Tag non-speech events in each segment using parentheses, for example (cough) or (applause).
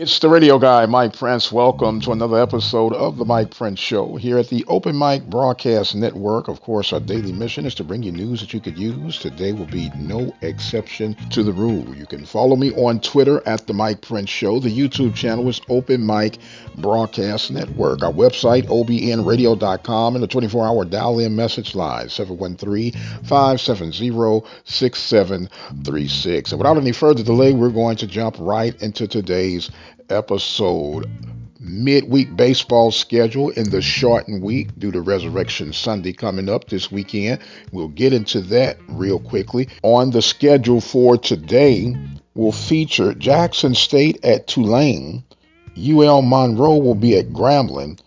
It's the radio guy, Mike Prince. Welcome to another episode of the Mike Prince Show here at the Open Mic Broadcast Network. Of course, our daily mission is to bring you news that you could use. Today will be no exception to the rule. You can follow me on Twitter at the Mike Prince Show. The YouTube channel is Open Mic Broadcast Network. Our website, obnradio.com, and the 24-hour dial-in message line, 713-570-6736. And without any further delay, we're going to jump right into today's episode. Midweek baseball schedule in the shortened week due to Resurrection Sunday coming up this weekend. We'll get into that real quickly. On the schedule for today, will feature Jackson State at Tulane, UL Monroe will be at Grambling,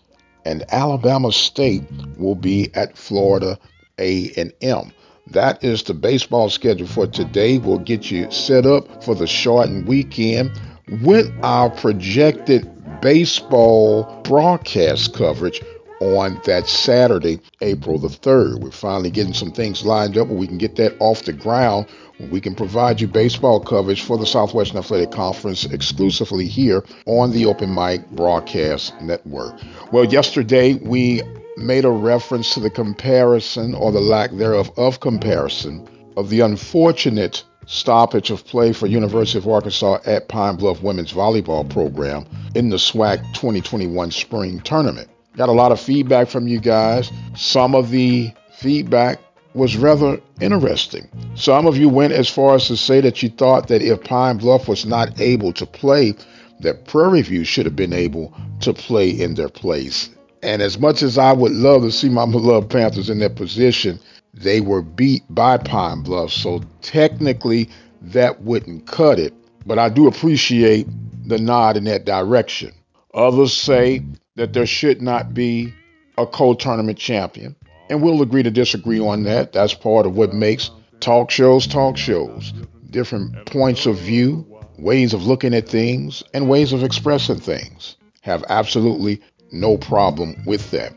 and Alabama State will be at Florida A&M. That is the baseball schedule for today. We'll get you set up for the shortened weekend with our projected baseball broadcast coverage on that Saturday, April the 3rd. We're finally getting some things lined up where we can get that off the ground. We can provide you baseball coverage for the Southwestern Athletic Conference exclusively here on the Open Mic Broadcast Network. Well, yesterday we made a reference to the comparison or the lack thereof of comparison of the unfortunate stoppage of play for University of Arkansas at Pine Bluff women's volleyball program in the SWAC 2021 spring tournament. Got a lot of feedback from you guys. Some of the feedback was rather interesting. Some of you went as far as to say that you thought that if Pine Bluff was not able to play, that Prairie View should have been able to play in their place. And as much as I would love to see my (laughs) beloved Panthers in that position, they were beat by Pine Bluff. So technically, that wouldn't cut it. But I do appreciate the nod in that direction. Others say that there should not be a co tournament champion. And we'll agree to disagree on that. That's part of what makes talk shows talk shows. Different points of view, ways of looking at things, and ways of expressing things. Have absolutely no problem with that.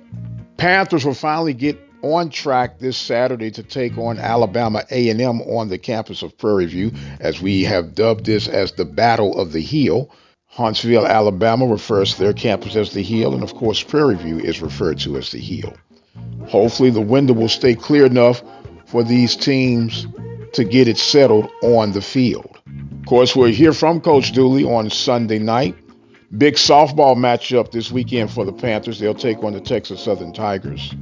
Panthers will finally get on track this Saturday to take on Alabama A&M on the campus of Prairie View, as we have dubbed this as the Battle of the Hill. Huntsville, Alabama refers to their campus as the Hill, and of course, Prairie View is referred to as the Hill. Hopefully, the window will stay clear enough for these teams to get it settled on the field. Of course, we'll hear from Coach Dooley on Sunday night. Big softball matchup this weekend for the Panthers. They'll take on the Texas Southern Tigers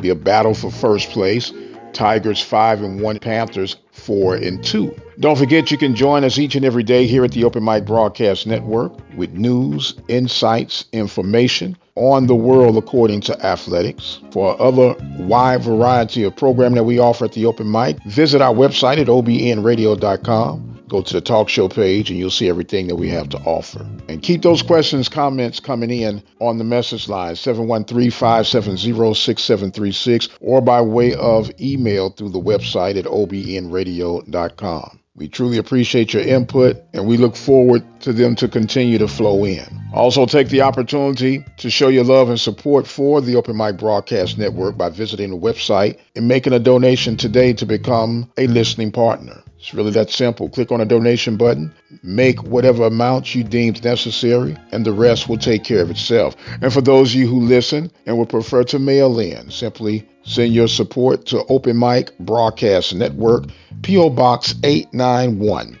be a battle for first place. Tigers 5 and 1, Panthers 4 and 2. Don't forget you can join us each and every day here at the Open Mic Broadcast Network with news, insights, information on the world according to athletics. For other wide variety of programming that we offer at the Open Mic, visit our website at obnradio.com. Go to the talk show page and you'll see everything that we have to offer. And keep those questions, comments coming in on the message line 713 570 6736 or by way of email through the website at obnradio.com. We truly appreciate your input and we look forward to them to continue to flow in. Also, take the opportunity to show your love and support for the Open Mic Broadcast Network by visiting the website and making a donation today to become a listening partner. It's really that simple. Click on a donation button, make whatever amount you deem necessary, and the rest will take care of itself. And for those of you who listen and would prefer to mail in, simply send your support to Open Mic Broadcast Network, P.O. Box 891,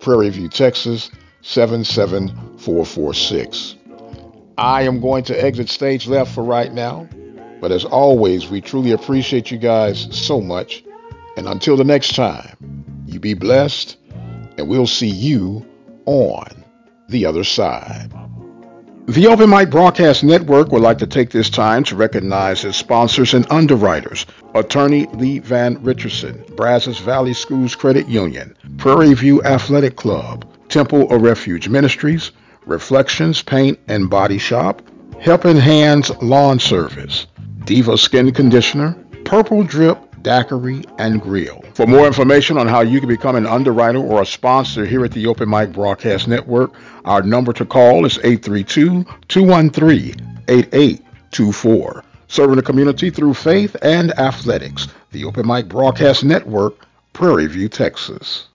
Prairie View, Texas 77446. I am going to exit stage left for right now, but as always, we truly appreciate you guys so much. And until the next time, you be blessed, and we'll see you on the other side. The Open Mic Broadcast Network would like to take this time to recognize its sponsors and underwriters Attorney Lee Van Richardson, Brazos Valley Schools Credit Union, Prairie View Athletic Club, Temple of Refuge Ministries, Reflections Paint and Body Shop, Helping Hands Lawn Service, Diva Skin Conditioner, Purple Drip Daiquiri, and Grill. For more information on how you can become an underwriter or a sponsor here at the Open Mic Broadcast Network, our number to call is 832-213-8824. Serving the community through faith and athletics. The Open Mic Broadcast Network, Prairie View, Texas.